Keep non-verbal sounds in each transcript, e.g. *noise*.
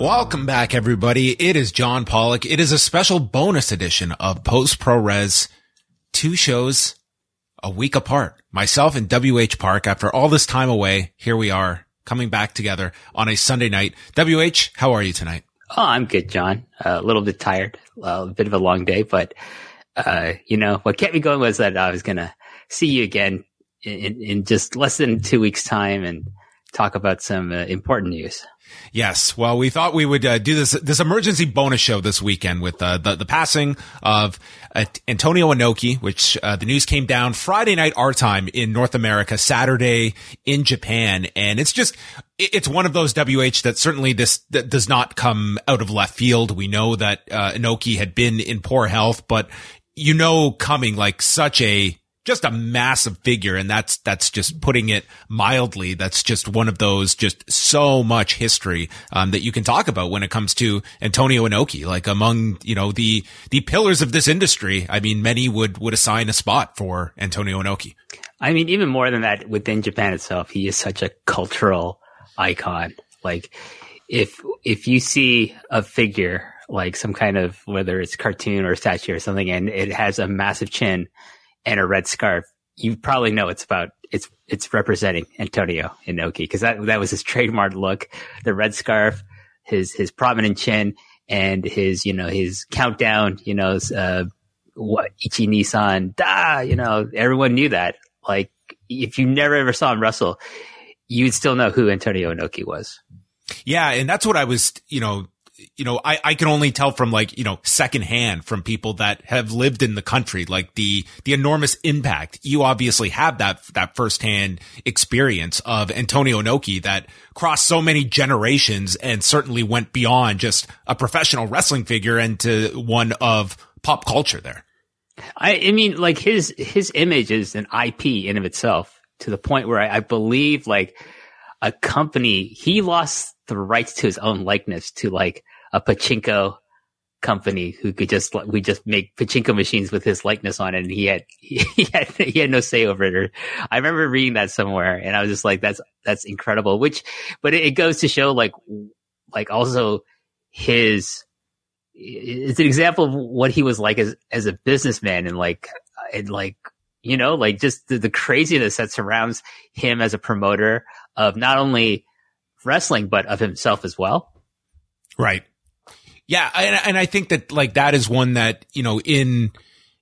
Welcome back, everybody. It is John Pollock. It is a special bonus edition of Post Pro Wres. Two shows a week apart. Myself and WH Park. After all this time away, here we are coming back together on a Sunday night. WH, how are you tonight? Oh, I'm good, John. Uh, a little bit tired, uh, a bit of a long day, but uh, you know what kept me going was that I was gonna see you again in, in just less than two weeks' time and talk about some uh, important news. Yes. Well, we thought we would uh, do this this emergency bonus show this weekend with uh, the the passing of uh, Antonio Inoki, which uh, the news came down Friday night our time in North America, Saturday in Japan, and it's just it's one of those WH that certainly this that does not come out of left field. We know that uh, Inoki had been in poor health, but you know coming like such a just a massive figure. And that's, that's just putting it mildly. That's just one of those, just so much history, um, that you can talk about when it comes to Antonio Inoki, like among, you know, the, the pillars of this industry. I mean, many would, would assign a spot for Antonio Inoki. I mean, even more than that, within Japan itself, he is such a cultural icon. Like, if, if you see a figure, like some kind of, whether it's cartoon or statue or something, and it has a massive chin, and a red scarf, you probably know it's about it's it's representing Antonio Inoki because that that was his *laughs* trademark look, the red scarf, his his prominent chin, and his you know his countdown, you know, uh, what Ichi Nissan da, you know, everyone knew that. Like if you never ever saw him wrestle, you'd still know who Antonio Inoki was. Yeah, and that's what I was, you know, you know, I, I can only tell from like, you know, secondhand from people that have lived in the country, like the, the enormous impact. You obviously have that, that firsthand experience of Antonio Inoki that crossed so many generations and certainly went beyond just a professional wrestling figure into one of pop culture there. I, I mean, like his, his image is an IP in of itself to the point where I, I believe like a company, he lost the rights to his own likeness to like a pachinko company who could just we just make pachinko machines with his likeness on it and he had *laughs* he had he had no say over it. Or i remember reading that somewhere and i was just like that's that's incredible which but it, goes to show like like also his it's an example of what he was like as as a businessman and like and like you know like just the, the craziness that surrounds him as a promoter of not only wrestling but of himself as well. Right yeah, and, and I think that like that is one that you know in,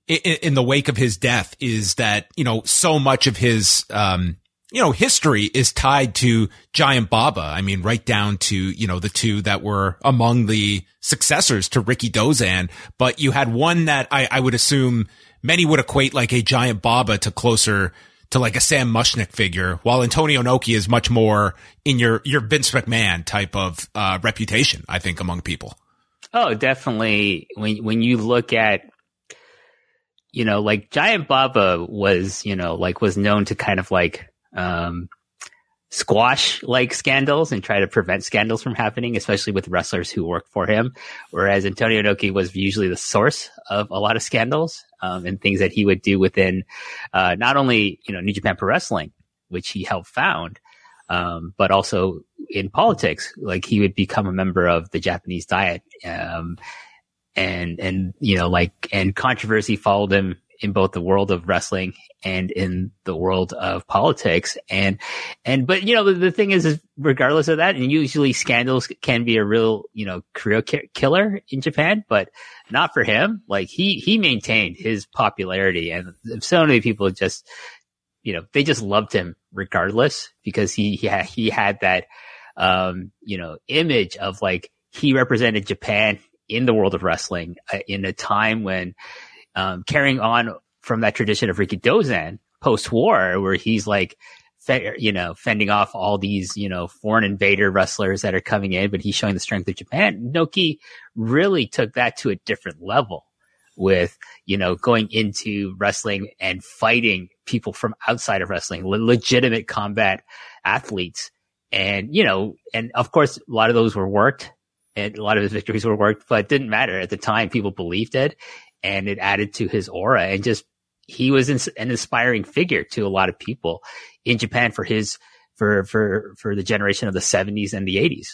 in in the wake of his death is that you know so much of his um you know history is tied to Giant Baba. I mean, right down to you know the two that were among the successors to Rikidozan. But you had one that I, I would assume many would equate like a Giant Baba to closer to like a Sam Muchnick figure, while Antonio Inoki is much more in your your Vince McMahon type of uh, reputation. I think among people. Oh, definitely. When when you look at you know, like Giant Baba was, you know, like was known to kind of like um squash like scandals and try to prevent scandals from happening, especially with wrestlers who work for him. Whereas Antonio Inoki was usually the source of a lot of scandals um, and things that he would do within uh, not only you know New Japan Pro Wrestling, which he helped found, um, but also in politics. Like he would become a member of the Japanese Diet, um, and and you know like and controversy followed him in both the world of wrestling and in the world of politics. And, and, but you know, the, the thing is, is regardless of that, and usually scandals can be a real, you know, career ki- killer in Japan, but not for him. Like he, he maintained his popularity and so many people just, you know, they just loved him regardless because he, he had, he had that, um, you know, image of like, he represented Japan in the world of wrestling uh, in a time when um, carrying on from that tradition of Rikidozan post war, where he's like, fe- you know, fending off all these, you know, foreign invader wrestlers that are coming in, but he's showing the strength of Japan. Inoki really took that to a different level with, you know, going into wrestling and fighting people from outside of wrestling, le- legitimate combat athletes. And, you know, and of course, a lot of those were worked and a lot of his victories were worked, but it didn't matter at the time. People believed it and it added to his aura and just he was an inspiring figure to a lot of people in Japan for his for for for the generation of the 70s and the 80s.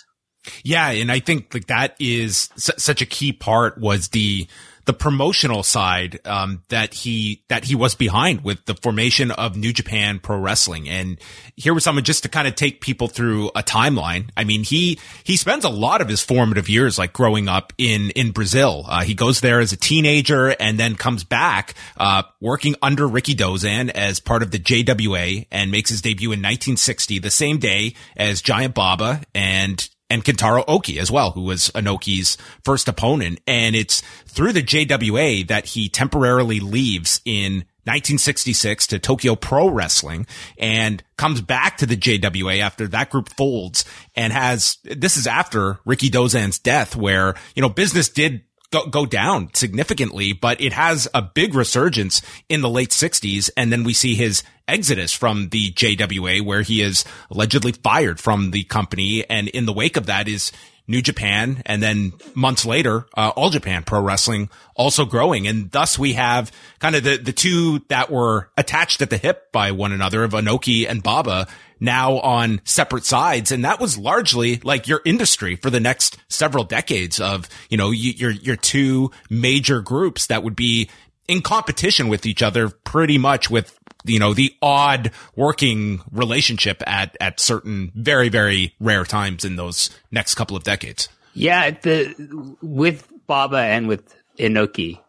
Yeah, and I think like that is such a key part was the the promotional side um, that he that he was behind with the formation of New Japan Pro Wrestling. And here was someone just to kind of take people through a timeline. I mean, he he spends a lot of his formative years like growing up in in Brazil. Uh, he goes there as a teenager and then comes back uh, working under Rikidozan as part of the JWA and makes his debut in 1960, the same day as Giant Baba and and Kentaro Oki as well, who was Inoki's first opponent. And it's through the JWA that he temporarily leaves in 1966 to Tokyo Pro Wrestling and comes back to the JWA after that group folds and has, this is after Rikidozan's death where, you know, business did go, go down significantly, but it has a big resurgence in the late 60s. And then we see his exodus from the JWA where he is allegedly fired from the company. And in the wake of that is New Japan, and then months later, uh, All Japan Pro Wrestling also growing. And thus we have kind of the, the two that were attached at the hip by one another of Inoki and Baba now on separate sides. And that was largely like your industry for the next several decades of, you know, your, your two major groups that would be in competition with each other pretty much with you know, the odd working relationship at, at certain very, very rare times in those next couple of decades. Yeah. The, with Baba and with Inoki,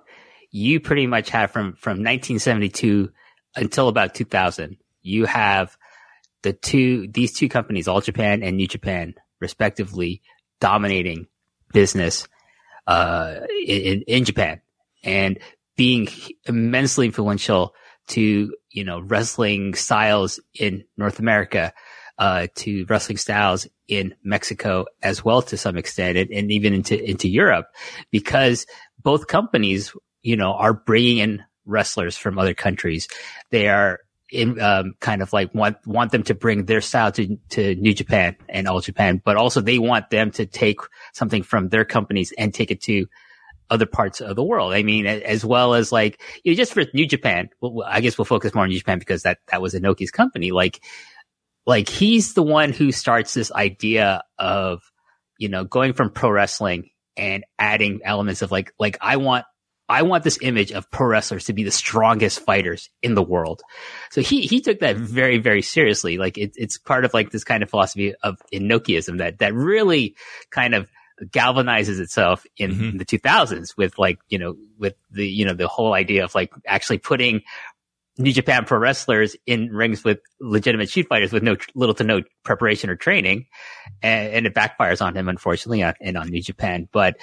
you pretty much have from, from 1972 until about 2000, you have the two, these two companies, All Japan and New Japan, respectively, dominating business, uh, in, in Japan and being immensely influential to, you know, wrestling styles in North America, uh, to wrestling styles in Mexico as well to some extent and, and even into, into Europe because both companies, you know, are bringing in wrestlers from other countries. They are in, um, kind of like want want them to bring their style to to New Japan and All Japan, but also they want them to take something from their companies and take it to other parts of the world. I mean, as well as like, you know, just for New Japan, well, I guess we'll focus more on New Japan because that, that was Inoki's company. Like, like he's the one who starts this idea of, you know, going from pro wrestling and adding elements of like, like I want, I want this image of pro wrestlers to be the strongest fighters in the world. So he, he took that very, very seriously. Like it, it's part of like this kind of philosophy of Inokiism that, that really kind of galvanizes itself in, mm-hmm. the 2000s with like, you know, with the, you know, the whole idea of like actually putting New Japan pro wrestlers in rings with legitimate shoot fighters with no little to no preparation or training, and, and it backfires on him, unfortunately, uh, and on New Japan. But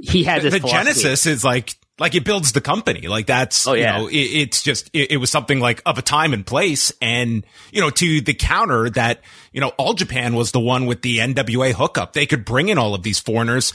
he has the, the genesis is like like it builds the company. Like that's, oh, yeah. you know, it, it's just, it, it, was something like of a time and place. And, you know, to the counter that, you know, all Japan was the one with the NWA hookup. They could bring in all of these foreigners.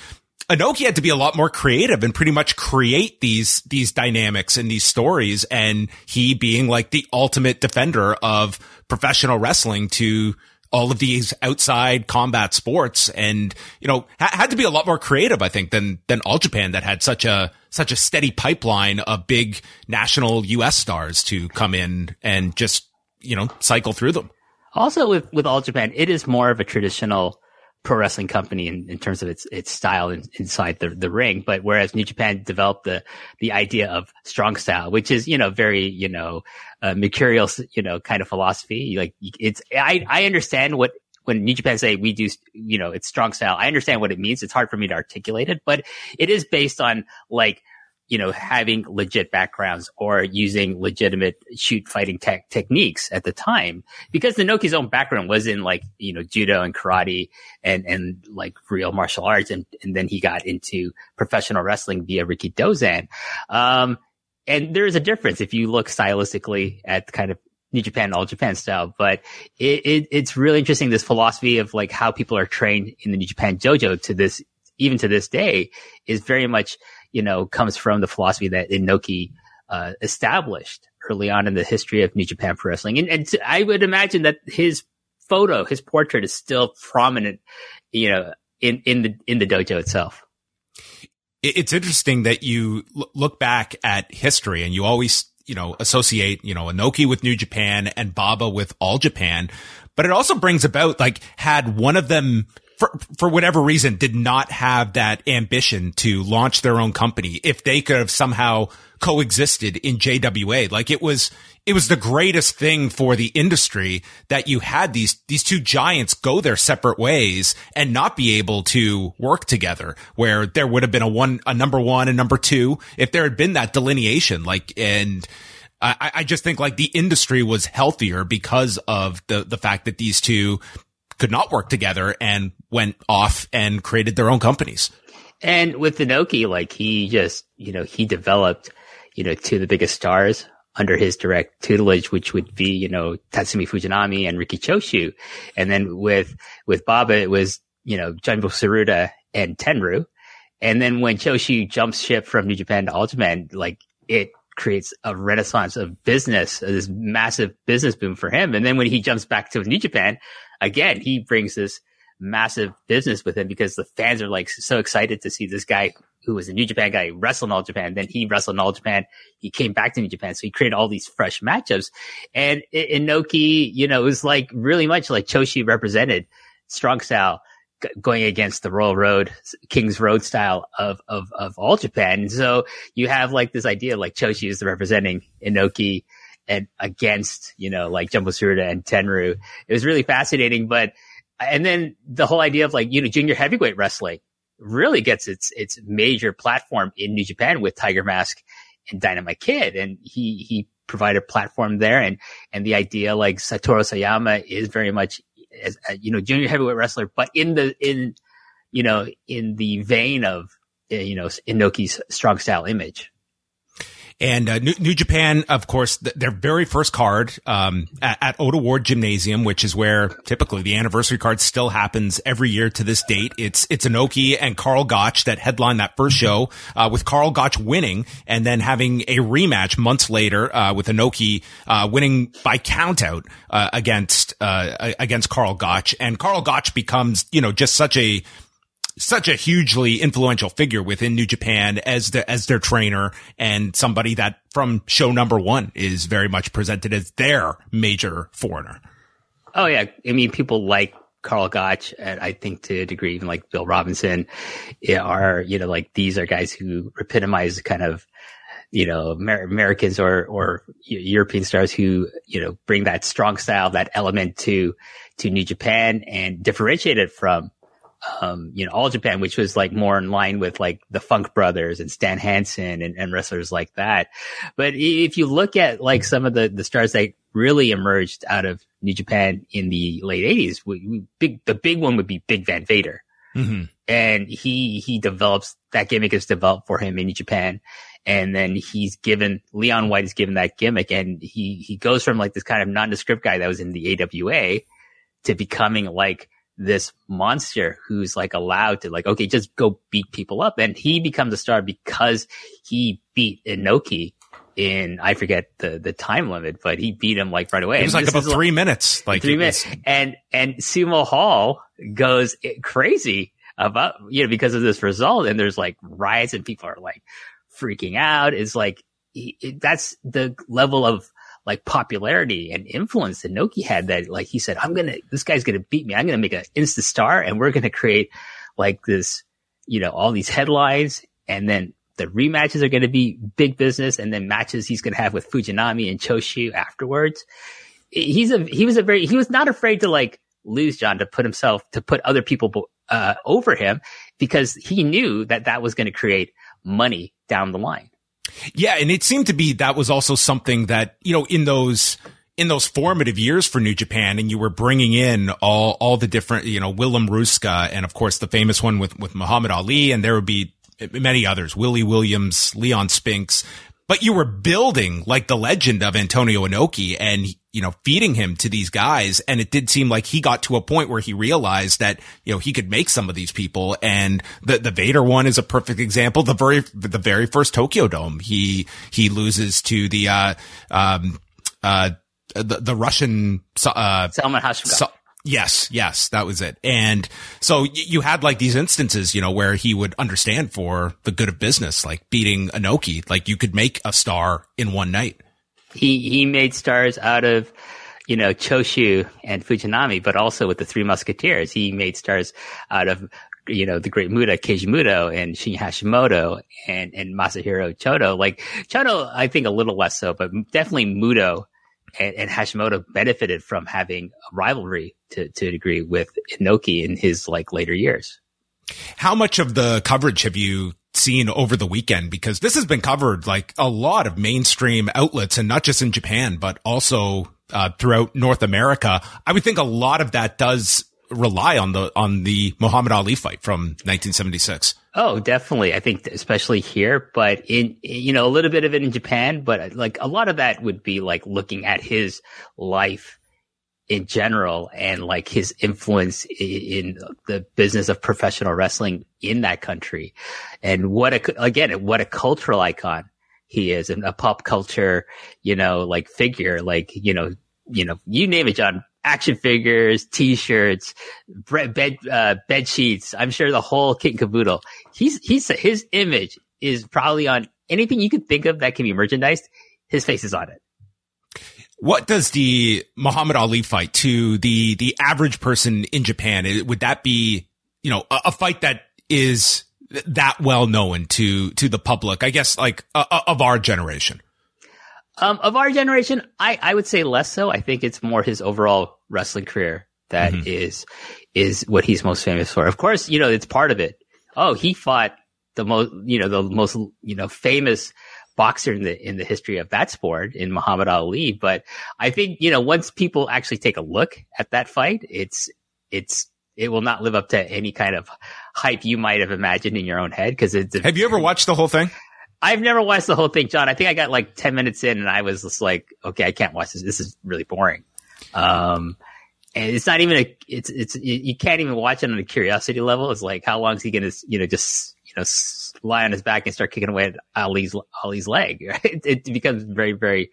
Inoki had to be a lot more creative and pretty much create these, these dynamics and these stories. And he being like the ultimate defender of professional wrestling to, all of these outside combat sports and, you know, ha- had to be a lot more creative, I think, than, than All Japan that had such a, such a steady pipeline of big national US stars to come in and just, you know, cycle through them. Also with, with All Japan, it is more of a traditional pro wrestling company in, in terms of its its style in, inside the, the ring. But whereas New Japan developed the the idea of strong style, which is you know very you know uh, mercurial you know kind of philosophy. Like it's I I understand what when New Japan say we do you know it's strong style. I understand what it means. It's hard for me to articulate it, but it is based on like you know, having legit backgrounds or using legitimate shoot fighting tech techniques at the time. Because Inoki's own background was in like, you know, judo and karate and, and like real martial arts. And, and then he got into professional wrestling via Rikidozan. Um, and there's a difference if you look stylistically at kind of New Japan, All Japan style, but it, it, it's really interesting. This philosophy of like how people are trained in the New Japan dojo to this, even to this day is very much you know, comes from the philosophy that Inoki uh, established early on in the history of New Japan Pro Wrestling. And, and I would imagine that his photo, his portrait is still prominent, you know, in, in the, in the dojo itself. It's interesting that you look back at history and you always, you know, associate, you know, Inoki with New Japan and Baba with All Japan. But it also brings about like had one of them for, for whatever reason did not have that ambition to launch their own company if they could have somehow coexisted in JWA. Like it was, it was the greatest thing for the industry that you had these, these two giants go their separate ways and not be able to work together where there would have been a one, a number one and number two if there had been that delineation. Like, and, I, I just think like the industry was healthier because of the, the fact that these two could not work together and went off and created their own companies. And with Inoki, like he just, you know, he developed, you know, two of the biggest stars under his direct tutelage, which would be, you know, Tatsumi Fujinami and Riki Choshu. And then with, with Baba, it was, you know, Jumbo Tsuruta and Tenryu. And then when Choshu jumps ship from New Japan to Japan, like it creates a renaissance of business, this massive business boom for him. And then when he jumps back to New Japan, again, he brings this massive business with him because the fans are like so excited to see this guy who was a New Japan guy wrestle in All Japan. Then he wrestled in All Japan. He came back to New Japan. So he created all these fresh matchups. And Inoki, you know, it was like really much like Choshu represented strong style going against the Royal Road, King's Road style of, of, of All Japan. And so you have like this idea like Choshu is representing Inoki and against, you know, like Jumbo Tsuruta and Tenryu. It was really fascinating. But, and then the whole idea of like, you know, junior heavyweight wrestling really gets its, its major platform in New Japan with Tiger Mask and Dynamite Kid. And he, he provided a platform there. And, and the idea like Satoru Sayama is very much as, a, you know, junior heavyweight wrestler, but in the, in, you know, in the vein of, eh, you know, Inoki's strong style image. And uh, New, New, Japan, of course, th- their very first card um, at, at Ota Ward Gymnasium, which is where typically the anniversary card still happens every year to this date. It's it's Inoki and Karl Gotch that headline that first show, uh, with Karl Gotch winning and then having a rematch months later uh, with Inoki uh, winning by countout uh, against uh, against Karl Gotch, and Karl Gotch becomes you know just such a such a hugely influential figure within New Japan as the, as their trainer and somebody that from show number one is very much presented as their major foreigner. Oh yeah. I mean, people like Karl Gotch, and I think to a degree, even like Bill Robinson are, you know, like these are guys who epitomize kind of, you know, Amer- Americans or, or European stars who, you know, bring that strong style, that element to, to New Japan and differentiate it from um, you know, All Japan, which was like more in line with like the Funk Brothers and Stan Hansen and, and wrestlers like that. But if you look at like some of the, the stars that really emerged out of New Japan in the late eighties, we, we, big, the big one would be Big Van Vader. Mm-hmm. And he, he develops that gimmick is developed for him in New Japan. And then he's given, Leon White is given that gimmick and he, he goes from like this kind of nondescript guy that was in the AWA to becoming like this monster who's like allowed to like, okay, just go beat people up. And he becomes a star because he beat Inoki in I forget the the time limit, but he beat him like right away. It was And like about is three minutes. Like three it was- minutes, and and Sumo Hall goes crazy about you know because of this result, and there's like riots and people are like freaking out. It's like he, it, that's the level of like popularity and influence that Inoki had. That like he said, I'm gonna this guy's gonna beat me. I'm gonna make an insta star, and we're gonna create like this, you know, all these headlines, and then. The rematches are going to be big business, and then matches he's to have with Fujinami and Choshu afterwards he's a he was a very he was not afraid to like lose John to put himself to put other people uh, over him because he knew that that was going to create money down the line. Yeah, and it seemed to be that was also something that you know in those in those formative years for New Japan, and you were bringing in all all the different you know Willem Ruska, and of course the famous one with with Muhammad Ali, and there would be many others, Willie Williams, Leon Spinks. But you were building like the legend of Antonio Inoki and, you know, feeding him to these guys. And it did seem like he got to a point where he realized that, you know, he could make some of these people. And the, the Vader one is a perfect example. The very, the very first Tokyo Dome, he, he loses to the, uh, um, uh, the, the Russian, uh, Salman yes, yes, that was it. And so you had like these instances, you know, where he would understand for the good of business, like beating Inoki, like you could make a star in one night. he he made stars out of you know Choshu and Fujinami, but also with the Three Musketeers, he made stars out of you know the great Muta Keiji Muto and Shin Hashimoto and and Masahiro Chono. Like Chono, I think a little less so, but definitely Muto and, and Hashimoto benefited from having a rivalry to to a degree with Inoki in his like later years. How much of the coverage have you seen over the weekend? Because this has been covered like a lot of mainstream outlets and not just in Japan, but also uh, throughout North America. I would think a lot of that does rely on the, on the Muhammad Ali fight from 1976. Oh, definitely. I think especially here, but in, you know, a little bit of it in Japan, but like a lot of that would be like looking at his life in general and like his influence in the business of professional wrestling in that country. And what a, again, what a cultural icon he is and a pop culture, you know, like figure, like, you know, you know, you name it, John. Action figures, t-shirts, bed, uh, bed sheets. I'm sure the whole kit and caboodle he's he's his image is probably on anything you could think of that can be merchandised. His face is on it. What does the Muhammad Ali fight to the the average person in Japan? Would that be you know a, a fight that is that well known to to the public? I guess like uh, uh, of our generation. Um, of our generation, I I would say less so. I think it's more his overall wrestling career that is is what he's most famous for. Of course, you know it's part of it. Oh, he fought the most you know the most you know famous boxer in the in the history of that sport in Muhammad Ali. But I think you know once people actually take a look at that fight, it's it's it will not live up to any kind of hype you might have imagined in your own head because it's. Have you ever watched the whole thing? I've never watched the whole thing, John. I think I got like ten minutes in, and I was just like, okay, I can't watch this. This is really boring. Um, and it's not even a. It's it's you you can't even watch it on a curiosity level. It's like how long is he gonna you know just you know lie on his back and start kicking away at Ali's Ali's leg? Right? *laughs* It, it becomes very very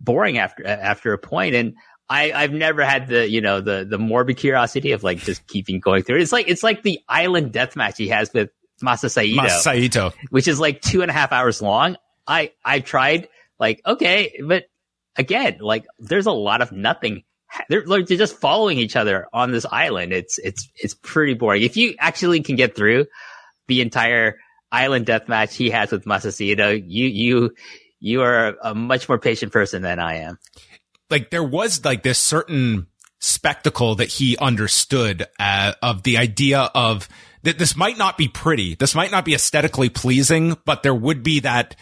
boring after after a point. And I I've never had the you know the the morbid curiosity of like just keeping going through. It's like it's like the island death match he has with Masa Saito which is like two and a half hours long. I I've tried like okay, but again, like there's a lot of nothing. They're, they're just following each other on this island. It's it's it's pretty boring. If you actually can get through the entire island death match he has with Masa Saito, you you you are a much more patient person than I am. like there was like this certain spectacle that he understood uh, of the idea of that this might not be pretty this might not be aesthetically pleasing but there would be that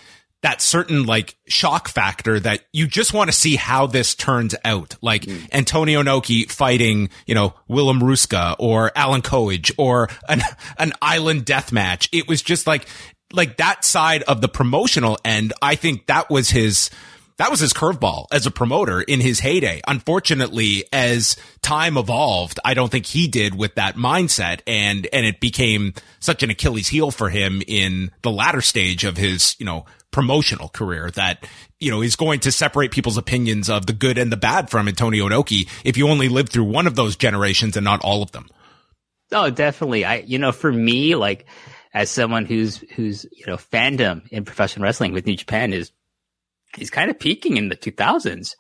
that certain like shock factor that you just want to see how this turns out. Like hmm. Antonio Inoki fighting you know Willem Ruska or Allen Coage or an an island death match. It was just like like that side of the promotional end I think that was his that was his curveball as a promoter in his heyday. Unfortunately, as time evolved, I don't think he did with that mindset and, and it became such an Achilles heel for him in the latter stage of his, you know, promotional career that, you know, is going to separate people's opinions of the good and the bad from Antonio Inoki if you only live through one of those generations and not all of them. Oh, definitely. I, you know, for me, like, as someone who's, who's, you know, fandom in professional wrestling with New Japan is, he's kind of peaking in the 2000s.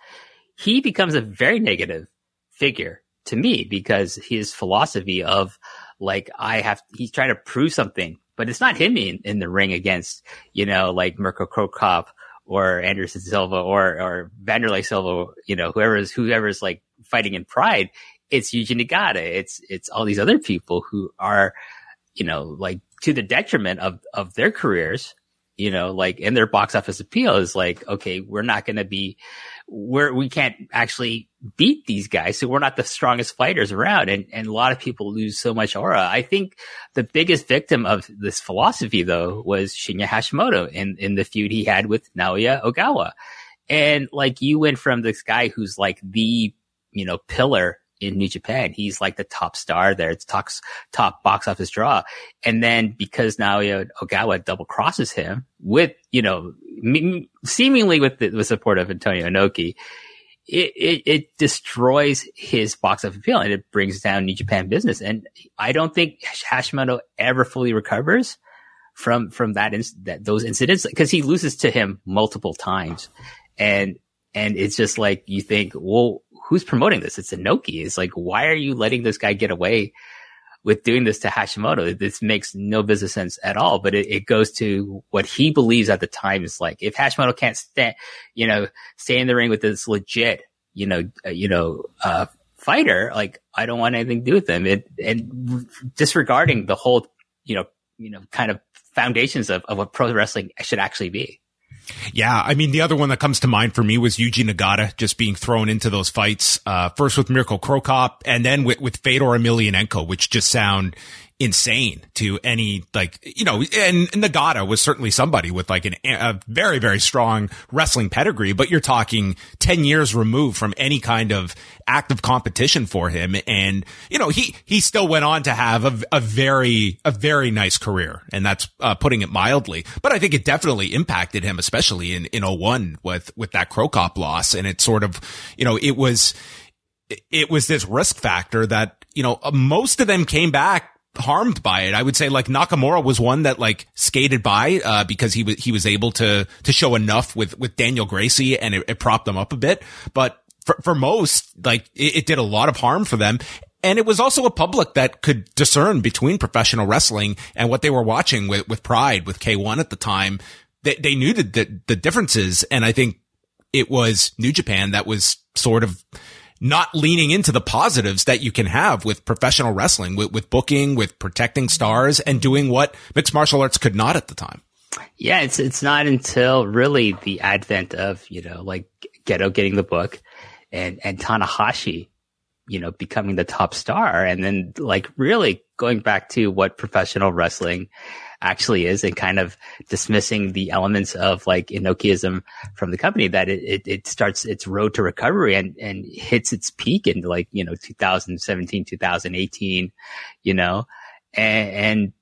He becomes a very negative figure to me because his philosophy of like, I have, he's trying to prove something, but it's not him in, in the ring against, you know, like Mirko Cro Cop or Anderson Silva or, or Wanderlei Silva, you know, whoever's, whoever's like fighting in pride. It's Yuji Nagata. It's, it's all these other people who are, you know, like to the detriment of, of their careers, you know, like in their box office appeal is like, okay, we're not going to be, we're, we can't actually beat these guys. So we're not the strongest fighters around. And, and a lot of people lose so much aura. I think the biggest victim of this philosophy though was Shinya Hashimoto in, in the feud he had with Naoya Ogawa. And like you went from this guy who's like the, you know, pillar in New Japan. He's like the top star there. It's top, top box office draw. And then because Naoya Ogawa double crosses him with, you know, seemingly with the, the support of Antonio Inoki, it, it, it, destroys his box office appeal and it brings down New Japan business. And I don't think Hashimoto ever fully recovers from, from that, that those incidents because he loses to him multiple times. And, and it's just like you think, well, who's promoting this? It's Inoki. It's like, why are you letting this guy get away with doing this to Hashimoto? This makes no business sense at all. But it, it goes to what he believes at the time is like, if Hashimoto can't stand, you know, stay in the ring with this legit, you know, uh, you know, uh, fighter, like I don't want anything to do with them. It, and disregarding the whole, you know, you know, kind of foundations of, of what pro wrestling should actually be. Yeah, I mean, the other one that comes to mind for me was Yuji Nagata just being thrown into those fights, uh, first with Mirko Cro Cop and then with, with Fedor Emelianenko, which just sound insane to any like you know and Nagata was certainly somebody with like an, a very very strong wrestling pedigree but you're talking 10 years removed from any kind of active competition for him. And you know he he still went on to have a, a very a very nice career. And that's uh, putting it mildly. But I think it definitely impacted him especially in in 01 with with that Cro Cop loss. And it sort of you know it was it was this risk factor that you know most of them came back harmed by it. I would say like Nakamura was one that like skated by, uh, because he was, he was able to, to show enough with, with Daniel Gracie and it, it propped them up a bit. But for, for most, like it, it did a lot of harm for them. And it was also a public that could discern between professional wrestling and what they were watching with, with Pride, with K1 at the time. They, they knew the, the, the differences. And I think it was New Japan that was sort of, not leaning into the positives that you can have with professional wrestling, with, with booking, with protecting stars and doing what mixed martial arts could not at the time. Yeah, it's it's not until really the advent of, you know, like Gedo getting the book and and Tanahashi, you know, becoming the top star. And then like really going back to what professional wrestling actually is and kind of dismissing the elements of like Inokiism from the company that it, it, it, starts its road to recovery and, and hits its peak in like, you know, 2017, 2018, you know, and, and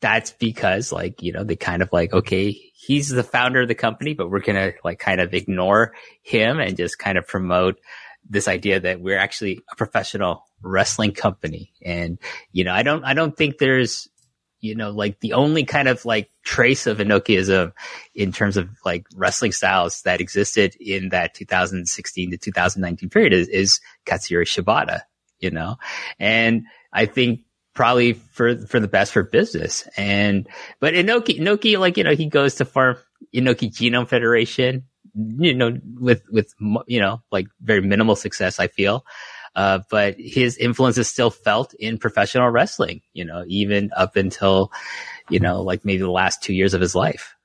that's because like, you know, they kind of like, okay, he's the founder of the company, but we're going to like kind of ignore him and just kind of promote this idea that we're actually a professional wrestling company. And, you know, I don't, I don't think there's, you know, like the only kind of like trace of Inokiism in terms of like wrestling styles that existed in that 2016 to 2019 period is, is Katsuyori Shibata, you know, and I think probably for, for the best for business. And, but Inoki, Inoki, like, you know, he goes to farm Inoki Genome Federation, you know, with, with, you know, like very minimal success, I feel. Uh, but his influence is still felt in professional wrestling, you know, even up until, you know, like maybe the last two years of his life.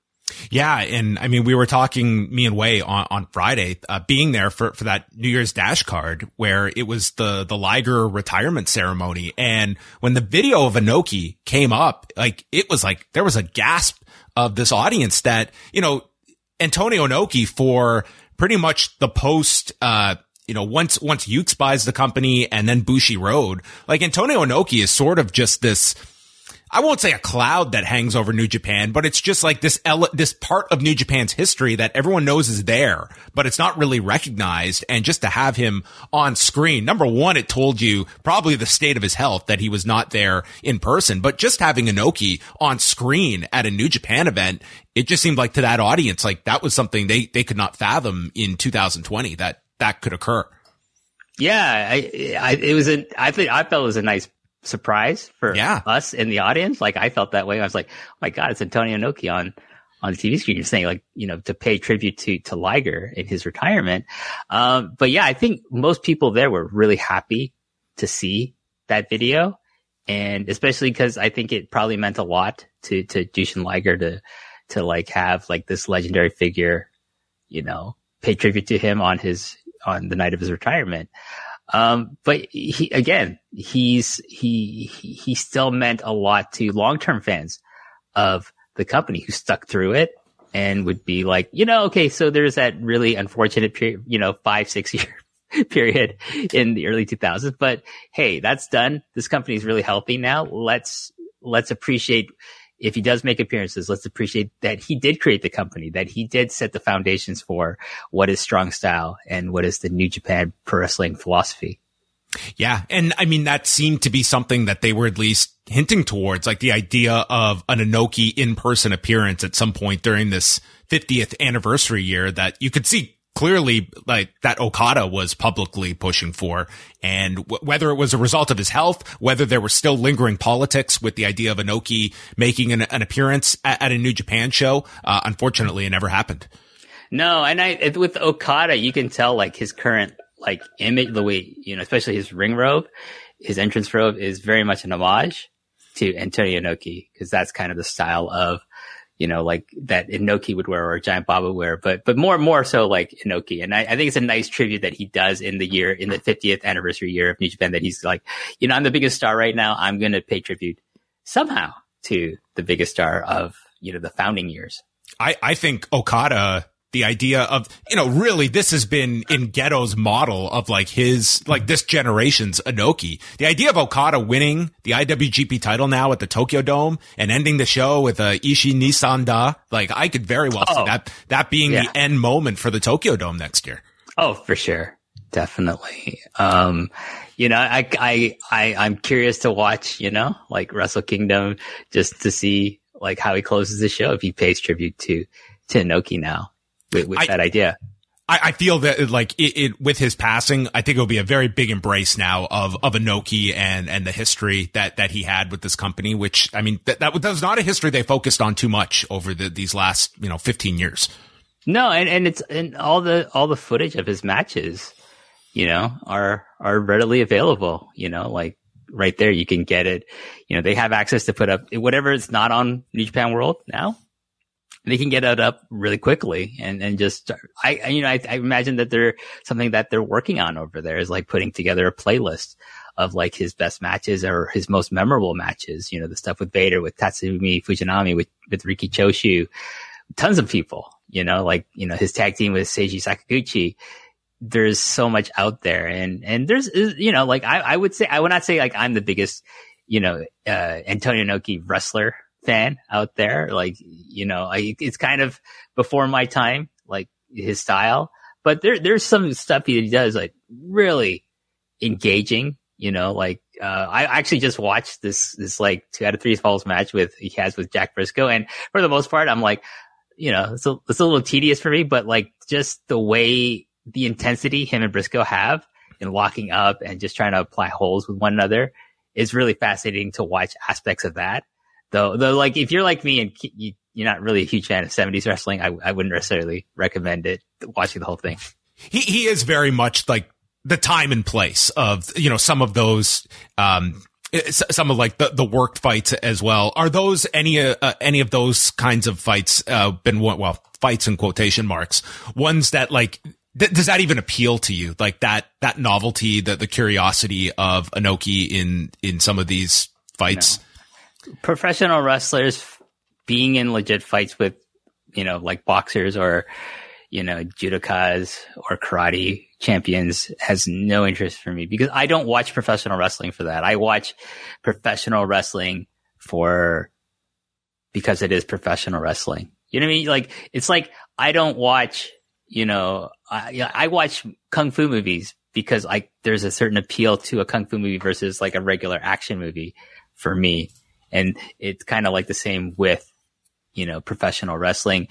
Yeah. And I mean, we were talking, me and Way on, on Friday, uh, being there for, for that New Year's Dash card where it was the, the Liger retirement ceremony. And when the video of Inoki came up, like it was like, there was a gasp of this audience that, you know, Antonio Inoki for pretty much the post, uh, you know, once, once Yuke's buys the company and then Bushiroad, like Antonio Inoki is sort of just this, I won't say a cloud that hangs over New Japan, but it's just like this ele- this part of New Japan's history that everyone knows is there, but it's not really recognized. And just to have him on screen, number one, it told you probably the state of his health that he was not there in person, but just having Inoki on screen at a New Japan event, it just seemed like to that audience, like that was something they, they could not fathom in 2020 that that could occur. Yeah, I, I, it was a, I think, I felt it was a nice surprise for yeah. us in the audience. Like I felt that way. I was like, oh my God, it's Antonio Inoki on, on the TV screen. You're saying like, you know, to pay tribute to, to Liger in his retirement. Um, but yeah, I think most people there were really happy to see that video. And especially because I think it probably meant a lot to, to Jushin Liger to, to like have like this legendary figure, you know, pay tribute to him on his, on the night of his retirement. Um, but he, again, he's, he, he, still meant a lot to long-term fans of the company who stuck through it and would be like, you know, okay, so there's that really unfortunate period, you know, five, six *laughs* year period in the early 2000s. But hey, that's done. This company is really healthy now. Let's, let's appreciate if he does make appearances, let's appreciate that he did create the company, that he did set the foundations for what is strong style and what is the New Japan Pro Wrestling philosophy. Yeah. And I mean, that seemed to be something that they were at least hinting towards, like the idea of an Inoki in person appearance at some point during this 50th anniversary year that you could see clearly like that Okada was publicly pushing for. And w- whether it was a result of his health, whether there were still lingering politics with the idea of Inoki making an, an appearance at, at, a New Japan show, uh, unfortunately, it never happened. No, and I with Okada, you can tell like his current like image, the way you know, especially his ring robe, his entrance robe is very much an homage to Antonio Inoki because that's kind of the style of you know, like that Inoki would wear or Giant Baba would wear, but, but more, more so like Inoki. And I, I, think it's a nice tribute that he does in the year, in the 50th anniversary year of New Japan that he's like, you know, I'm the biggest star right now. I'm going to pay tribute somehow to the biggest star of, you know, the founding years. I, I think Okada the idea of, you know, really this has been in Gedo's model of like his, like this generation's Inoki. The idea of Okada winning the IWGP title now at the Tokyo Dome and ending the show with a Ishii Nisanda, like I could very well oh, see that, that being yeah. the end moment for the Tokyo Dome next year. Oh, for sure. Definitely. Um, you know, I, I, I, I'm curious to watch, you know, like Wrestle Kingdom just to see like how he closes the show if he pays tribute to, to Inoki now with, with I, that idea. I, I, feel that like it, it, with his passing, I think it will be a very big embrace now of of Inoki and and the history that that he had with this company. Which I mean, that that, that was not a history they focused on too much over the, these last you know fifteen years. No, and and it's and all the all the footage of his matches, you know, are are readily available. You know, like right there, you can get it. You know, they have access to put up whatever is not on New Japan World now they can get it up really quickly and, and just, I, you know, I, I imagine that they're something that they're working on over there is like putting together a playlist of like his best matches or his most memorable matches, you know, the stuff with Vader, with Tatsumi Fujinami, with, with Riki Choshu, tons of people, you know, like, you know, his tag team with Seiji Sakaguchi. There's so much out there and, and there's, you know, like I, I would say, I would not say like I'm the biggest, you know, uh, Antonio Inoki wrestler fan out there. Like, you know, I, it's kind of before my time, like his style, but there, there's some stuff he does like really engaging, you know, like, uh, I actually just watched this, this like two out of three falls match with, he has with Jack Brisco. And for the most part, I'm like, you know, it's a, it's a little tedious for me, but like just the way the intensity him and Briscoe have in locking up and just trying to apply holes with one another is really fascinating to watch aspects of that though. Though, like if you're like me and you, are not really a huge fan of '70s wrestling, I, I wouldn't necessarily recommend it. Watching the whole thing. He he is very much like the time and place of you know some of those um some of like the, the worked fights as well. Are those any uh, uh, any of those kinds of fights uh, been well fights in quotation marks ones that like th- does that even appeal to you like that that novelty the the curiosity of Inoki in in some of these fights? No professional wrestlers being in legit fights with, you know, like boxers or, you know, judokas or karate champions has no interest for me because I don't watch professional wrestling for that. I watch professional wrestling for because it is professional wrestling. You know what I mean? Like it's like I don't watch. You know, I, I watch kung fu movies because like there's a certain appeal to a kung fu movie versus like a regular action movie for me, and it's kind of like the same with you know professional wrestling.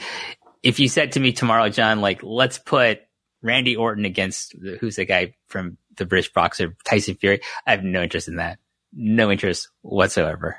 If you said to me tomorrow, John, like let's put Randy Orton against who's the guy from the British boxer Tyson Fury, I have no interest in that. No interest whatsoever.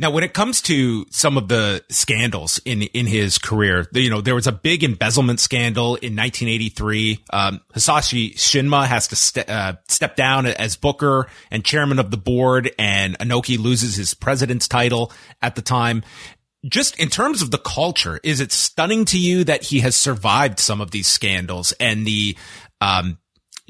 Now, when it comes to some of the scandals in in his career, you know, there was a big embezzlement scandal in 1983. Um, Hisashi Shinma has to uh, step down as booker and chairman of the board, and Inoki loses his president's title at the time. Just in terms of the culture, is it stunning to you that he has survived some of these scandals and the um,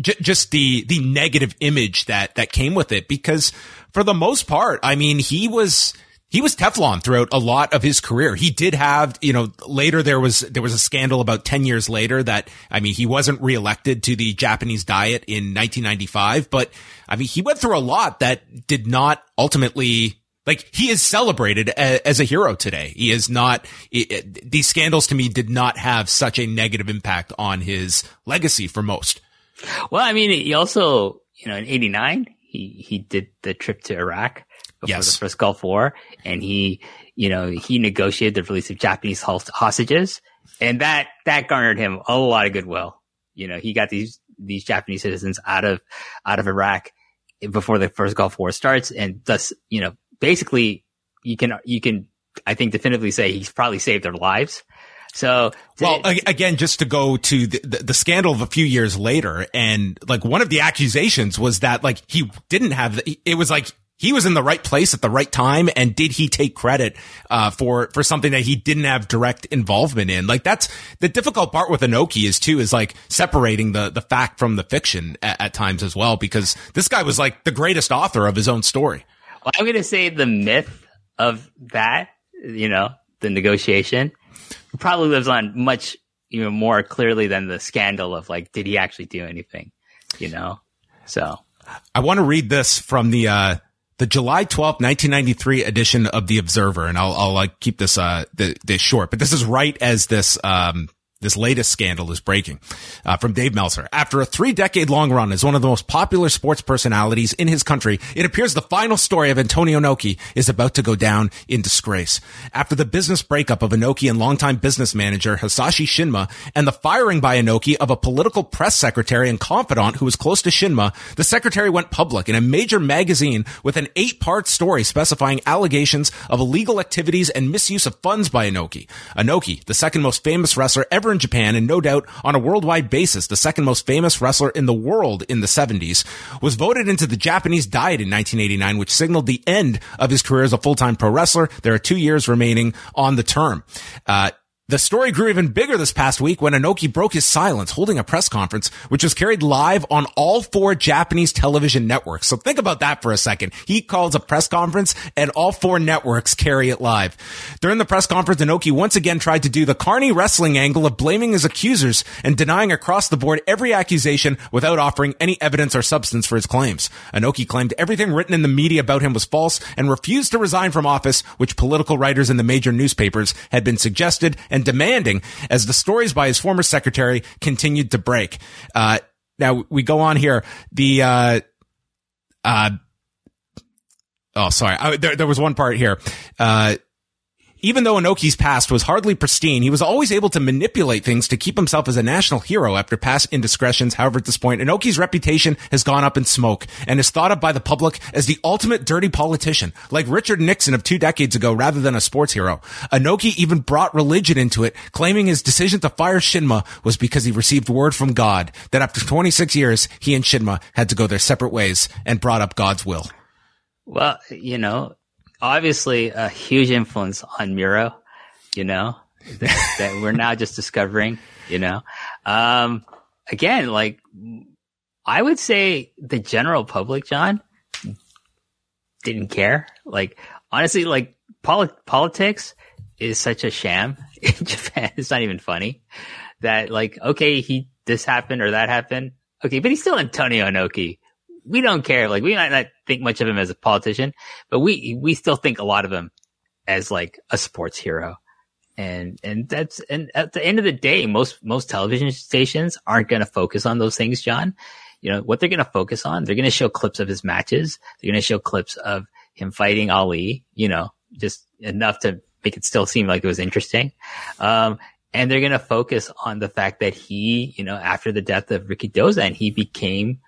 just the the negative image that that came with it? Because for the most part, I mean, he was he was Teflon throughout a lot of his career. He did have, you know, later there was, there was a scandal about 10 years later that, I mean, he wasn't reelected to the Japanese diet in 1995, but I mean, he went through a lot that did not ultimately like he is celebrated as, a hero today. He is not, it, it, these scandals to me did not have such a negative impact on his legacy for most. Well, I mean, he also, you know, in 89, he, he did the trip to Iraq before yes. the first Gulf War, and he, you know, he negotiated the release of Japanese hostages, and that that garnered him a lot of goodwill. You know, he got these these Japanese citizens out of out of Iraq before the first Gulf War starts, and thus, you know, basically, you can you can I think definitively say he's probably saved their lives. So, well, again, just to go to the, the, the, scandal of a few years later, and like one of the accusations was that like he didn't have, the, it was like he was in the right place at the right time and did he take credit uh, for for something that he didn't have direct involvement in? Like that's the difficult part with Inoki is too is like separating the the fact from the fiction at, at times as well because this guy was like the greatest author of his own story. Well, i'm going to say the myth of that you know the negotiation probably lives on much you know more clearly than the scandal of like did he actually do anything you know? So. I want to read this from the uh, the July 12th, 1993 edition of The Observer. And I'll, I'll like keep this, uh, this short, but this is right as this, um, this latest scandal is breaking uh, from Dave Meltzer. After a three decade long run as one of the most popular sports personalities in his country, it appears the final story of Antonio Inoki is about to go down in disgrace. After the business breakup of Inoki and longtime business manager Hisashi Shinma and the firing by Inoki of a political press secretary and confidant who was close to Shinma, the secretary went public in a major magazine with an eight part story specifying allegations of illegal activities and misuse of funds by Inoki. Inoki, the second most famous wrestler ever in Japan and no doubt on a worldwide basis the second most famous wrestler in the world in the 70s, was voted into the Japanese Diet in 1989, which signaled the end of his career as a full-time pro wrestler. There are two years remaining on the term. Uh, the story grew even bigger this past week when Inoki broke his silence holding a press conference, which was carried live on all four Japanese television networks. So think about that for a second. He calls a press conference and all four networks carry it live. During the press conference, Inoki once again tried to do the carny wrestling angle of blaming his accusers and denying across the board every accusation without offering any evidence or substance for his claims. Inoki claimed everything written in the media about him was false and refused to resign from office, which political writers in the major newspapers had been suggested and and demanding as the stories by his former secretary continued to break. Uh, now we go on here. The, uh, uh, Oh, sorry. I, there, there was one part here. Uh, even though Inoki's past was hardly pristine, he was always able to manipulate things to keep himself as a national hero after past indiscretions. However, at this point, Inoki's reputation has gone up in smoke and is thought of by the public as the ultimate dirty politician, like Richard Nixon of two decades ago rather than a sports hero. Inoki even brought religion into it, claiming his decision to fire Shinma was because he received word from God that after 26 years, he and Shinma had to go their separate ways and brought up God's will. Well, you know, obviously a huge influence on Miro, you know, that, that we're now just discovering, you know. Um, again, like I would say the general public, John, didn't care. Like honestly, like poli- politics is such a sham *laughs* in Japan. It's not even funny that like, okay, he, this happened or that happened. Okay. But he's still Antonio Inoki we don't care. Like we might not think much of him as a politician, but we we still think a lot of him as like a sports hero. And and that's and at the end of the day, most most television stations aren't going to focus on those things, John. You know what they're going to focus on? They're going to show clips of his matches. They're going to show clips of him fighting Ali. You know, just enough to make it still seem like it was interesting. Um, and they're going to focus on the fact that he, you know, after the death of Rikidozan, and he became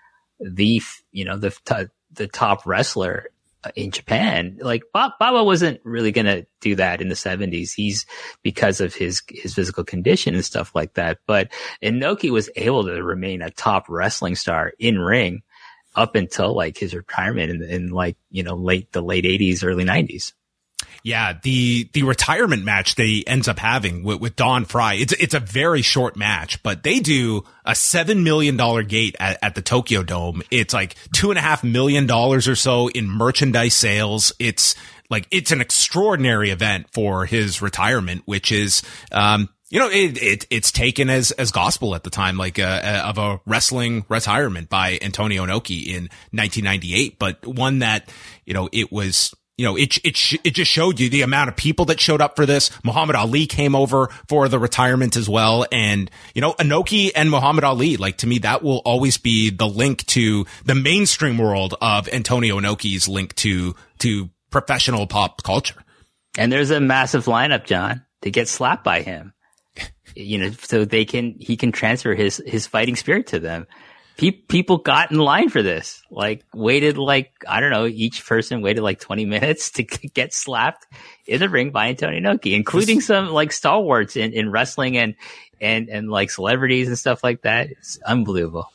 the you know the t- the top wrestler in Japan. Like Baba wasn't really going to do that in the 70s. He's because of his his physical condition and stuff like that. But Inoki was able to remain a top wrestling star in ring up until like his retirement in, in like you know late the late 80s, early 90s. Yeah, the the retirement match he ends up having with, with Don Frye. It's it's a very short match, but they do a seven million dollar gate at, at the Tokyo Dome. It's like two and a half million dollars or so in merchandise sales. It's like it's an extraordinary event for his retirement, which is um, you know, it, it, it's taken as, as gospel at the time, like, uh, uh, of a wrestling retirement by Antonio Inoki in 1998, but one that, you know, it was, you know, it, it, it just showed you the amount of people that showed up for this. Muhammad Ali came over for the retirement as well. And, you know, Inoki and Muhammad Ali, like to me, that will always be the link to the mainstream world of Antonio Inoki's link to, to professional pop culture. And there's a massive lineup, John, to get slapped by him. *laughs* You know, so they can, he can transfer his, his fighting spirit to them pe- people got in line for this. Like waited like I don't know, each person waited like 20 *laughs* minutes to get slapped in the ring by Antonio Inoki, including some like stalwarts in, in wrestling and and and like celebrities and stuff like that. It's unbelievable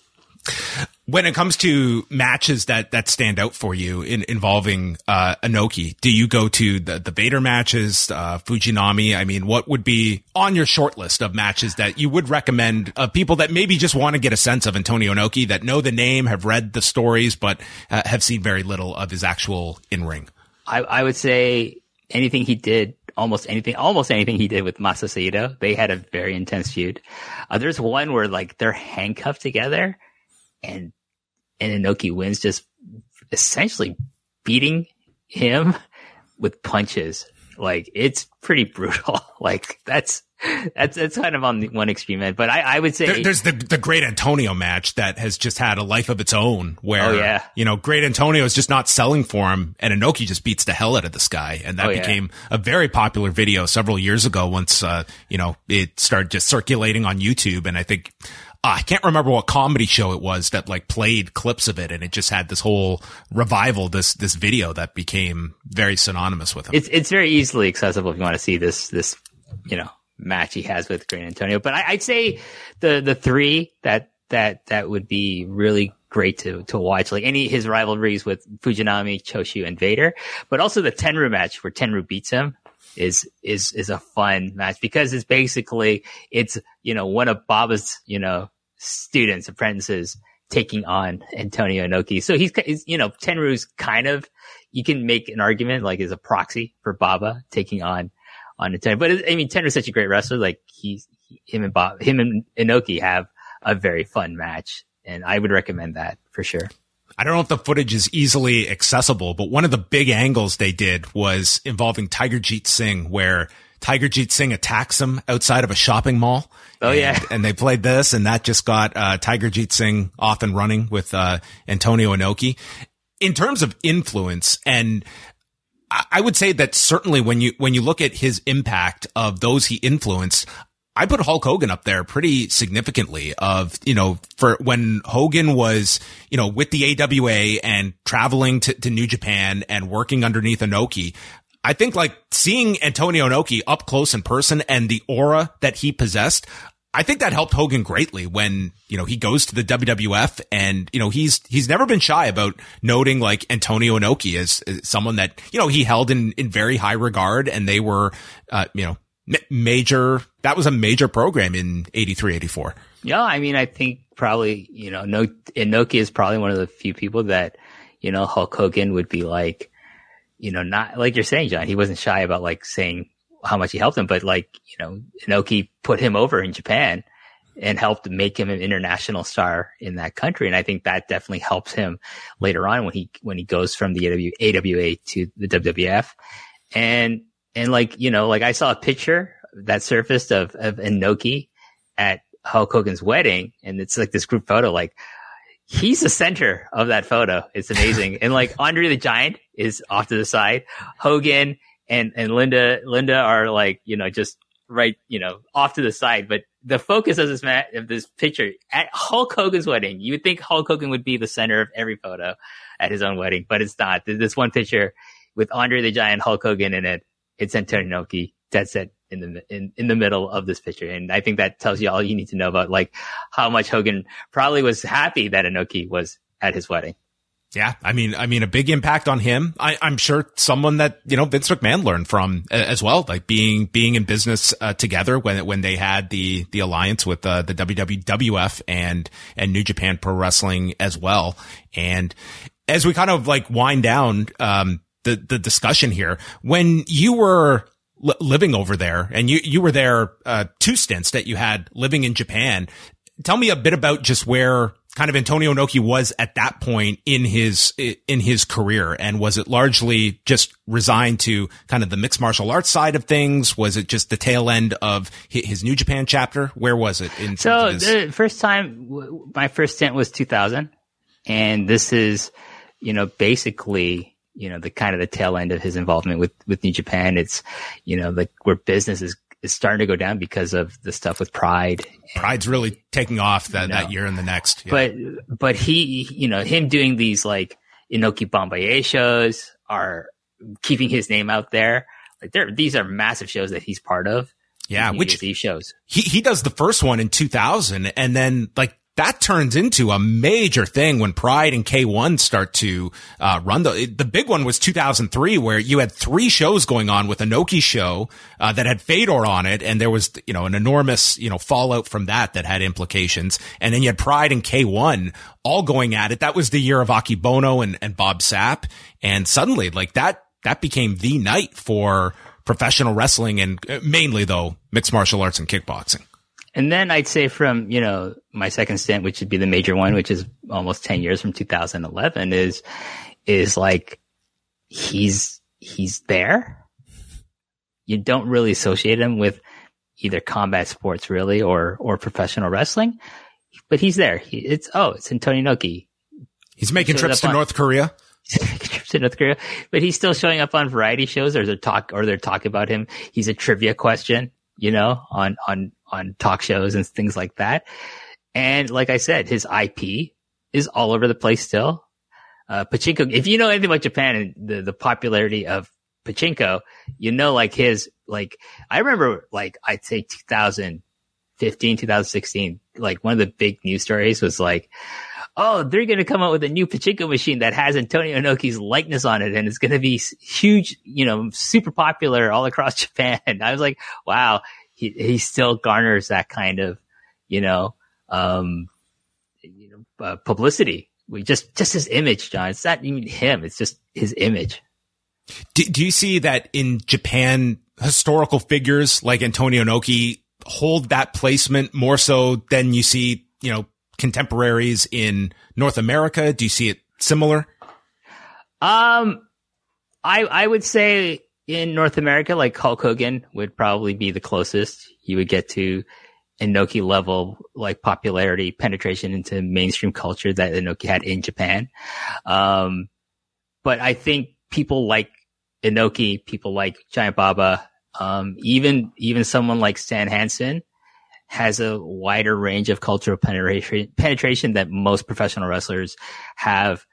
when it comes to matches that that stand out for you in, involving uh, do you go to the the Vader matches, uh, Fujinami? I mean, what would be on your short list of matches that you would recommend of people that maybe just want to get a sense of Antonio Inoki, that know the name, have read the stories, but uh, have seen very little of his actual in ring? I, I would say anything he did almost anything, almost anything he did with Masa Saito. They had a very intense feud. Uh, there's one where like they're handcuffed together and and Inoki wins just essentially beating him with punches. Like it's pretty brutal. *laughs* like that's that's that's kind of on the one extreme end. But I, I would say there, there's the the Great Antonio match that has just had a life of its own. Where oh, yeah. you know Great Antonio is just not selling for him, and Inoki just beats the hell out of this guy, and that oh, became yeah. a very popular video several years ago. Once uh, you know it started just circulating on YouTube, and I think I can't remember what comedy show it was that like played clips of it, and it just had this whole revival, this this video that became very synonymous with him. It's it's very easily accessible if you want to see this this you know match he has with Great Antonio. But I, would say the the three that that that would be really great to to watch. Like any his rivalries with Fujinami, Choshu, and Vader, but also the Tenryu match where Tenryu beats him is is is a fun match because it's basically it's you know one of Baba's you know students, apprentices taking on Antonio Inoki. So he's, he's, you know, Tenryu's kind of, you can make an argument like is a proxy for Baba taking on, on Antonio. But I mean, Tenryu's such a great wrestler. Like he's, him and Bob, him and Inoki have a very fun match. And I would recommend that for sure. I don't know if the footage is easily accessible, but one of the big angles they did was involving Tiger Jeet Singh, where Tiger Jeet Singh attacks him outside of a shopping mall. Oh and, yeah, and they played this, and that just got uh, Tiger Jeet Singh off and running with uh, Antonio Inoki. in terms of influence and I would say that certainly when you when you look at his impact of those he influenced, I put Hulk Hogan up there pretty significantly of, you know, for when Hogan was, you know, with the AWA and traveling to, to New Japan and working underneath Inoki. I think like seeing Antonio Inoki up close in person and the aura that he possessed, I think that helped Hogan greatly when, you know, he goes to the WWF and, you know, he's, he's never been shy about noting like Antonio Inoki as, as someone that, you know, he held in, in very high regard and they were, uh, you know, major, that was a major program in 83, 84. Yeah. I mean, I think probably, you know, no, Inoki is probably one of the few people that, you know, Hulk Hogan would be like, you know, not like you're saying, John, he wasn't shy about like saying, how much he helped him, but like, you know, Inoki put him over in Japan and helped make him an international star in that country. And I think that definitely helps him later on when he, when he goes from the AWA to the WWF. And, and like, you know, like I saw a picture that surfaced of, of Inoki at Hulk Hogan's wedding. And it's like this group photo, like he's the center of that photo. It's amazing. and like *laughs* Andre the Giant is off to the side. Hogan and and Linda Linda are like you know just right you know off to the side, but the focus of this mat of this picture at Hulk Hogan's wedding, you would think Hulk Hogan would be the center of every photo at his own wedding, but it's not. This one picture with Andre the Giant, Hulk Hogan in it. It's Antonio Inoki dead set in the in, in the middle of this picture, and I think that tells you all you need to know about like how much Hogan probably was happy that Inoki was at his wedding. Yeah, I mean, I mean, a big impact on him. I, am sure someone that you know Vince McMahon learned from as well, like being being in business uh, together when when they had the the alliance with uh, the WWF and and New Japan Pro Wrestling as well. And as we kind of like wind down um, the the discussion here, when you were living over there and you you were there uh, two stints that you had living in Japan, tell me a bit about just where kind of Antonio Inoki was at that point in his in his career, and was it largely just resigned to kind of the mixed martial arts side of things? Was it just the tail end of his New Japan chapter? Where was it? In so the first time, my first stint was 2000, and this is, you know, basically. You know, the kind of the tail end of his involvement with, with New Japan. It's, you know, like where business is is starting to go down because of the stuff with Pride. Pride's really taking off that, you know, that year and the next. Yeah. But but he, you know, him doing these like Inoki Bom-Ba-Ye shows are keeping his name out there. Like there, these are massive shows that he's part of. Yeah, which these shows. He he does the first one in 2000, and then like that turns into a major thing when Pride and K1 start to uh, run. The the big one was 2003, where you had three shows going on with Inoki show uh, that had Fedor on it, and there was you know an enormous you know fallout from that that had implications. And then you had Pride and K1 all going at it. That was the year of Akebono and, and Bob Sapp, and suddenly like that that became the night for professional wrestling and uh, mainly though mixed martial arts and kickboxing. And then I'd say from, you know, my second stint, which would be the major one, which is almost 10 years from 2011 is, is like, he's, he's there. You don't really associate him with either combat sports really or, or professional wrestling, but he's there. He, it's, oh, it's Antonio Inoki. He's making he trips to on, North Korea. *laughs* trips to North Korea, but he's still showing up on variety shows or they're talk, or they're talking about him. He's a trivia question, you know, on, on, on talk shows and things like that. And like I said, his IP is all over the place still. Uh, pachinko, if you know anything about Japan and the, the popularity of pachinko, you know, like his, like, I remember, like, I'd say 2015, 2016, like one of the big news stories was like, oh, they're going to come out with a new pachinko machine that has Antonio Inoki's likeness on it. And it's going to be huge, you know, super popular all across *laughs* Japan. I was like, wow, he he still garners that kind of you know um you know uh, publicity. We just just his image, John. It's not even him. It's just his image. Do, do you see that in Japan? Historical figures like Antonio Inoki hold that placement more so than you see, you know, contemporaries in North America. Do you see it similar? Um, I I would say in North America, like Hulk Hogan would probably be the closest you would get to Inoki level, like popularity, penetration into mainstream culture that Inoki had in Japan. Um, but I think people like Inoki, people like Giant Baba, um, even even someone like Stan Hansen has a wider range of cultural penetration penetration that most professional wrestlers have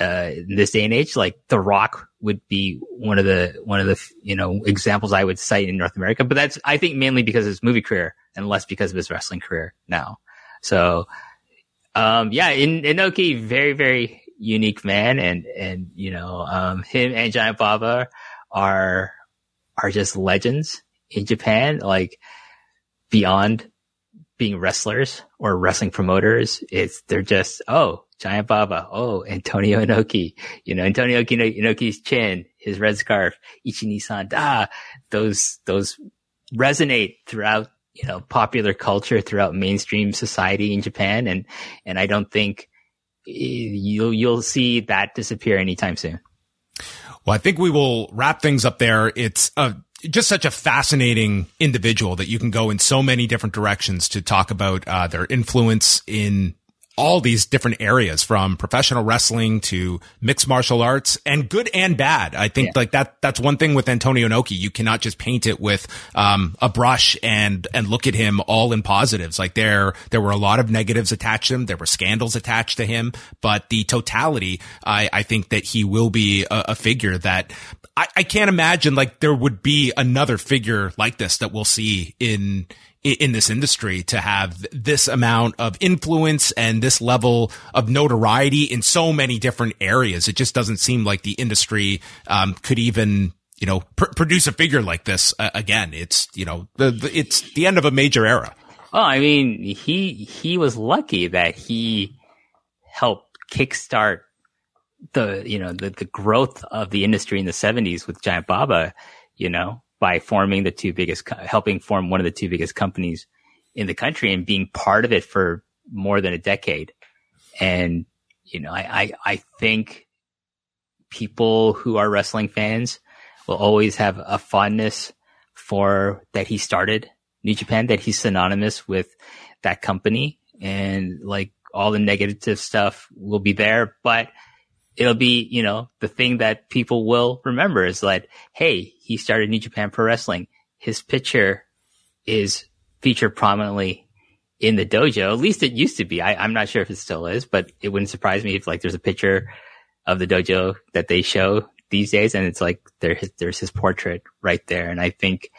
uh, in this day and age. Like The Rock would be one of the one of the you know examples I would cite in North America, but that's I think mainly because of his movie career and less because of his wrestling career now. So, um, yeah, in Inoki, very very unique man, and and you know, um, him and Giant Baba are are just legends in Japan. Like beyond being wrestlers or wrestling promoters, it's they're just oh Giant Baba, oh Antonio Inoki, you know Antonio Inoki's chin, his red scarf, Ichi-ni-san da, those those resonate throughout you know popular culture throughout mainstream society in Japan, and and I don't think eh, you'll you'll see that disappear anytime soon. Well, I think we will wrap things up there. It's a just such a fascinating individual that you can go in so many different directions to talk about uh, their influence in all these different areas from professional wrestling to mixed martial arts and good and bad. I think yeah. like that, that's one thing with Antonio Inoki. You cannot just paint it with, um, a brush and, and look at him all in positives. Like there, there were a lot of negatives attached to him. There were scandals attached to him, but the totality, I, I think that he will be a, a figure that I, I can't imagine like there would be another figure like this that we'll see in, in this industry to have this amount of influence and this level of notoriety in so many different areas. It just doesn't seem like the industry um, could even you know pr- produce a figure like this uh, again. It's you know the, the, it's the end of a major era. Oh, I mean, he he was lucky that he helped kickstart the you know the the growth of the industry in the 70s with Giant Baba, you know, by forming the two biggest, helping form one of the two biggest companies in the country and being part of it for more than a decade. And, you know, I, I, I think people who are wrestling fans will always have a fondness for that he started New Japan, that he's synonymous with that company and like all the negative stuff will be there, but it'll be, you know, the thing that people will remember is that, hey, he started New Japan Pro Wrestling. His picture is featured prominently in the dojo. At least it used to be. I, am not sure if it still is, but it wouldn't surprise me if like there's a picture of the dojo that they show these days, and it's like there there's his portrait right there. And I think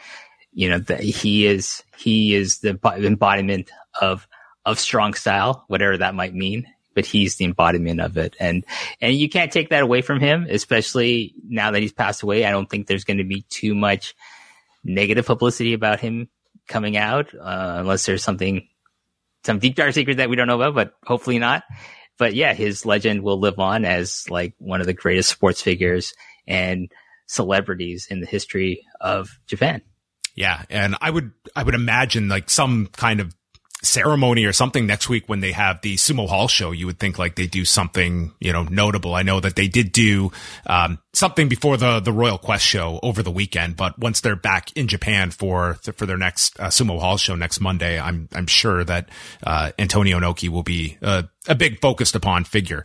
you know that he is he is the embodiment of of strong style, whatever that might mean but he's the embodiment of it. And, and you can't take that away from him, especially now that he's passed away. I don't think there's going to be too much negative publicity about him coming out, uh, unless there's something, some deep dark secret that we don't know about, but hopefully not. But yeah, his legend will live on as like one of the greatest sports figures and celebrities in the history of Japan. Yeah, and I would I would imagine like some kind of ceremony or something next week when they have the sumo hall show you would think like they do something you know notable. I know that they did do um, something before the the royal quest show over the weekend but once they're back in japan for for their next uh, sumo hall show next monday i'm i'm sure that uh, antonio Inoki will be uh, a big focused upon figure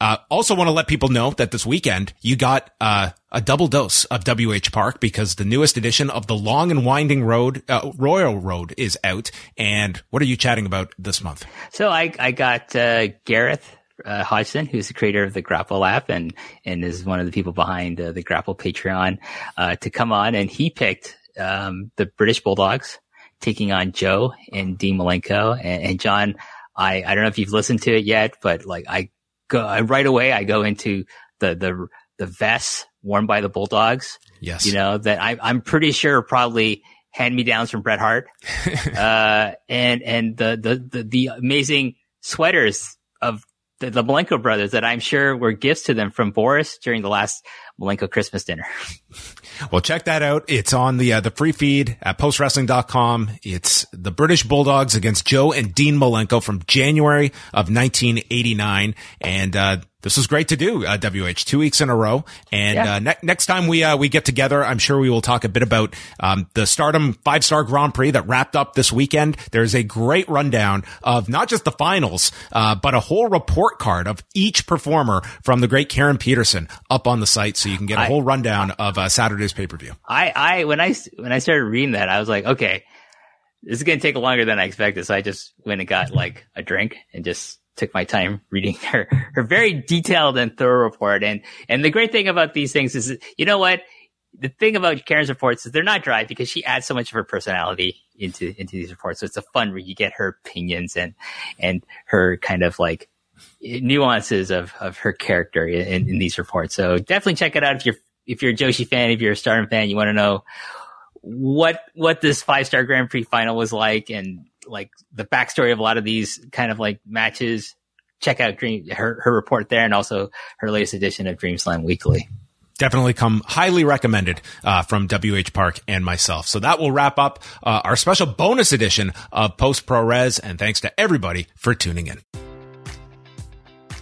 uh, also want to let people know that this weekend you got uh, a double dose of WH Park because the newest edition of the Long and Winding Road, uh, Royal Road is out. And what are you chatting about this month? So I, I got uh, Gareth uh, Hodgson, who's the creator of the Grapple app and, and is one of the people behind uh, the Grapple Patreon, uh, to come on. And he picked um, the British Bulldogs taking on Joe and Dean Malenko. And, and John, I, I don't know if you've listened to it yet, but like I go I, right away. I go into the the the vests worn by the Bulldogs. Yes, you know that I, I'm pretty sure probably hand me downs from Bret Hart, *laughs* uh, and and the, the the the amazing sweaters of the, the Malenko brothers that I'm sure were gifts to them from Boris during the last Malenko Christmas dinner. Well, check that out. It's on the uh, the free feed at postwrestling.com. It's the British Bulldogs against Joe and Dean Malenko from January of 1989, and uh, this was great to do, uh, WH, two weeks in a row. And, Yeah. uh, ne- next time we, uh, we get together, I'm sure we will talk a bit about, um, the Stardom five star Grand Prix that wrapped up this weekend. There's a great rundown of not just the finals, uh, but a whole report card of each performer from the great Karen Peterson up on the site. So you can get a I- whole rundown of, uh, Saturday's pay per view. I, I, when I, when I started reading that, I was like, okay, this is going to take longer than I expected. So I just went and got like a drink and just took my time reading *laughs* her, her very detailed and thorough report. And, and the great thing about these things is, you know what? The thing about Karen's reports is they're not dry because she adds so much of her personality into, into these reports. So it's a fun read. You get her opinions and, and her kind of like nuances of, of her character in, in these reports. So definitely check it out if you're, if you're a Joshi fan, if you're a Stardom fan, you want to know what what this five star Grand Prix final was like, and like the backstory of a lot of these kind of like matches. Check out Dream her her report there, and also her latest edition of Dream Slam Weekly. definitely come highly recommended uh, from WH Park and myself. So that will wrap up uh, our special bonus edition of Post Pro Wres. And thanks to everybody for tuning in.